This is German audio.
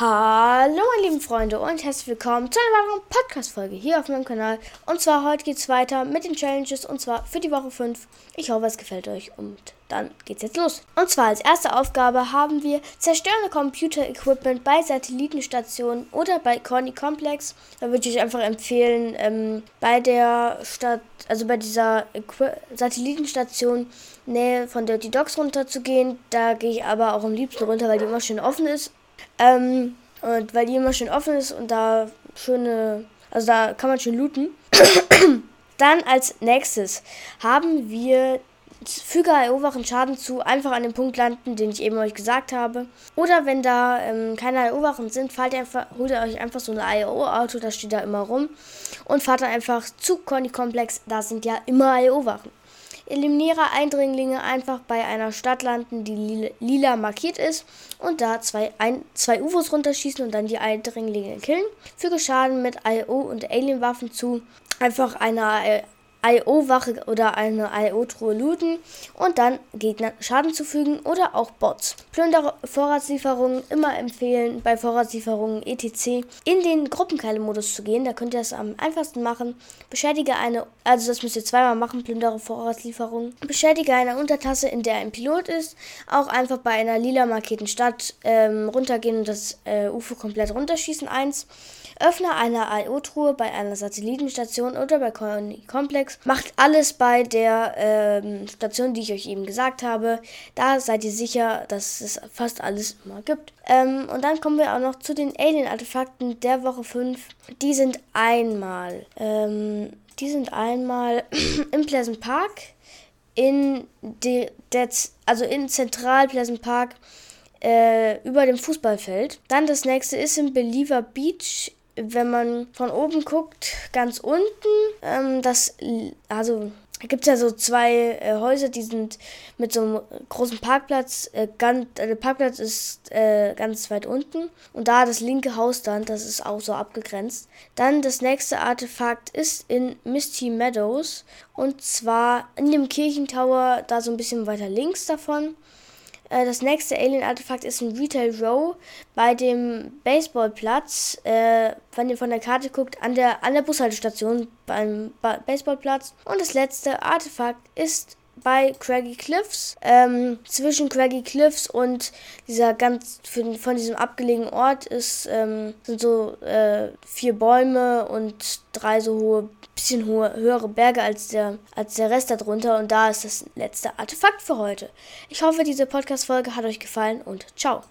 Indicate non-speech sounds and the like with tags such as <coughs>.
Hallo meine lieben Freunde und herzlich willkommen zu einer weiteren Podcast-Folge hier auf meinem Kanal. Und zwar heute geht es weiter mit den Challenges und zwar für die Woche 5. Ich hoffe es gefällt euch und dann geht's jetzt los. Und zwar als erste Aufgabe haben wir zerstörende Computer-Equipment bei Satellitenstationen oder bei Corny Complex. Da würde ich euch einfach empfehlen, ähm, bei der Stadt, also bei dieser Equi Satellitenstation Nähe von Dirty Dogs runterzugehen. Da gehe ich aber auch am liebsten runter, weil die immer schön offen ist ähm, und weil die immer schön offen ist und da schöne, also da kann man schön looten. <coughs> Dann als nächstes haben wir füge eroberten Schaden zu, einfach an dem Punkt landen, den ich eben euch gesagt habe. Oder wenn da ähm, keine Eroberungen sind, fahrt ihr einfach, holt ihr euch einfach so ein IO-Auto, das steht da immer rum, und fahrt dann einfach zu Conny Komplex, da sind ja immer IO-Wachen. Eliminiere Eindringlinge einfach bei einer Stadt landen, die lila markiert ist und da zwei, ein, zwei UFOs runterschießen und dann die Eindringlinge killen. Füge Schaden mit IO und Alien-Waffen zu. Einfach eine äh, IO-Wache oder eine IO-Truhe looten und dann Gegner Schaden zufügen oder auch Bots. Plündere Vorratslieferungen immer empfehlen, bei Vorratslieferungen etc. in den Gruppenkeile-Modus zu gehen. Da könnt ihr das am einfachsten machen. Beschädige eine, also das müsst ihr zweimal machen, plündere Vorratslieferungen. Beschädige eine Untertasse, in der ein Pilot ist. Auch einfach bei einer lila markierten Stadt ähm, runtergehen und das äh, UFO komplett runterschießen. Eins. Öffne eine IO-Truhe bei einer Satellitenstation oder bei Complex. Macht alles bei der ähm, Station, die ich euch eben gesagt habe. Da seid ihr sicher, dass es fast alles immer gibt. Ähm, und dann kommen wir auch noch zu den Alien-Artefakten der Woche 5. Die sind einmal, ähm, die sind einmal <clears throat> im Pleasant Park, in die, der, also in Zentral Pleasant Park äh, über dem Fußballfeld. Dann das nächste ist im Believer Beach wenn man von oben guckt, ganz unten, ähm, das, also da gibt es ja so zwei äh, Häuser, die sind mit so einem großen Parkplatz. Äh, ganz, äh, der Parkplatz ist äh, ganz weit unten. Und da das linke Haus dann, das ist auch so abgegrenzt. Dann das nächste Artefakt ist in Misty Meadows. Und zwar in dem Kirchentower, da so ein bisschen weiter links davon. Äh, das nächste Alien-Artefakt ist ein Retail Row bei dem Baseballplatz. Äh, wenn ihr von der Karte guckt, an der, an der Bushaltestation beim ba Baseballplatz. Und das letzte Artefakt ist bei Craggy Cliffs. Ähm, zwischen Craggy Cliffs und dieser ganz von diesem abgelegenen Ort ist ähm, sind so äh, vier Bäume und drei so hohe, bisschen hohe, höhere Berge als der als der Rest darunter und da ist das letzte Artefakt für heute. Ich hoffe, diese Podcast Folge hat euch gefallen und ciao.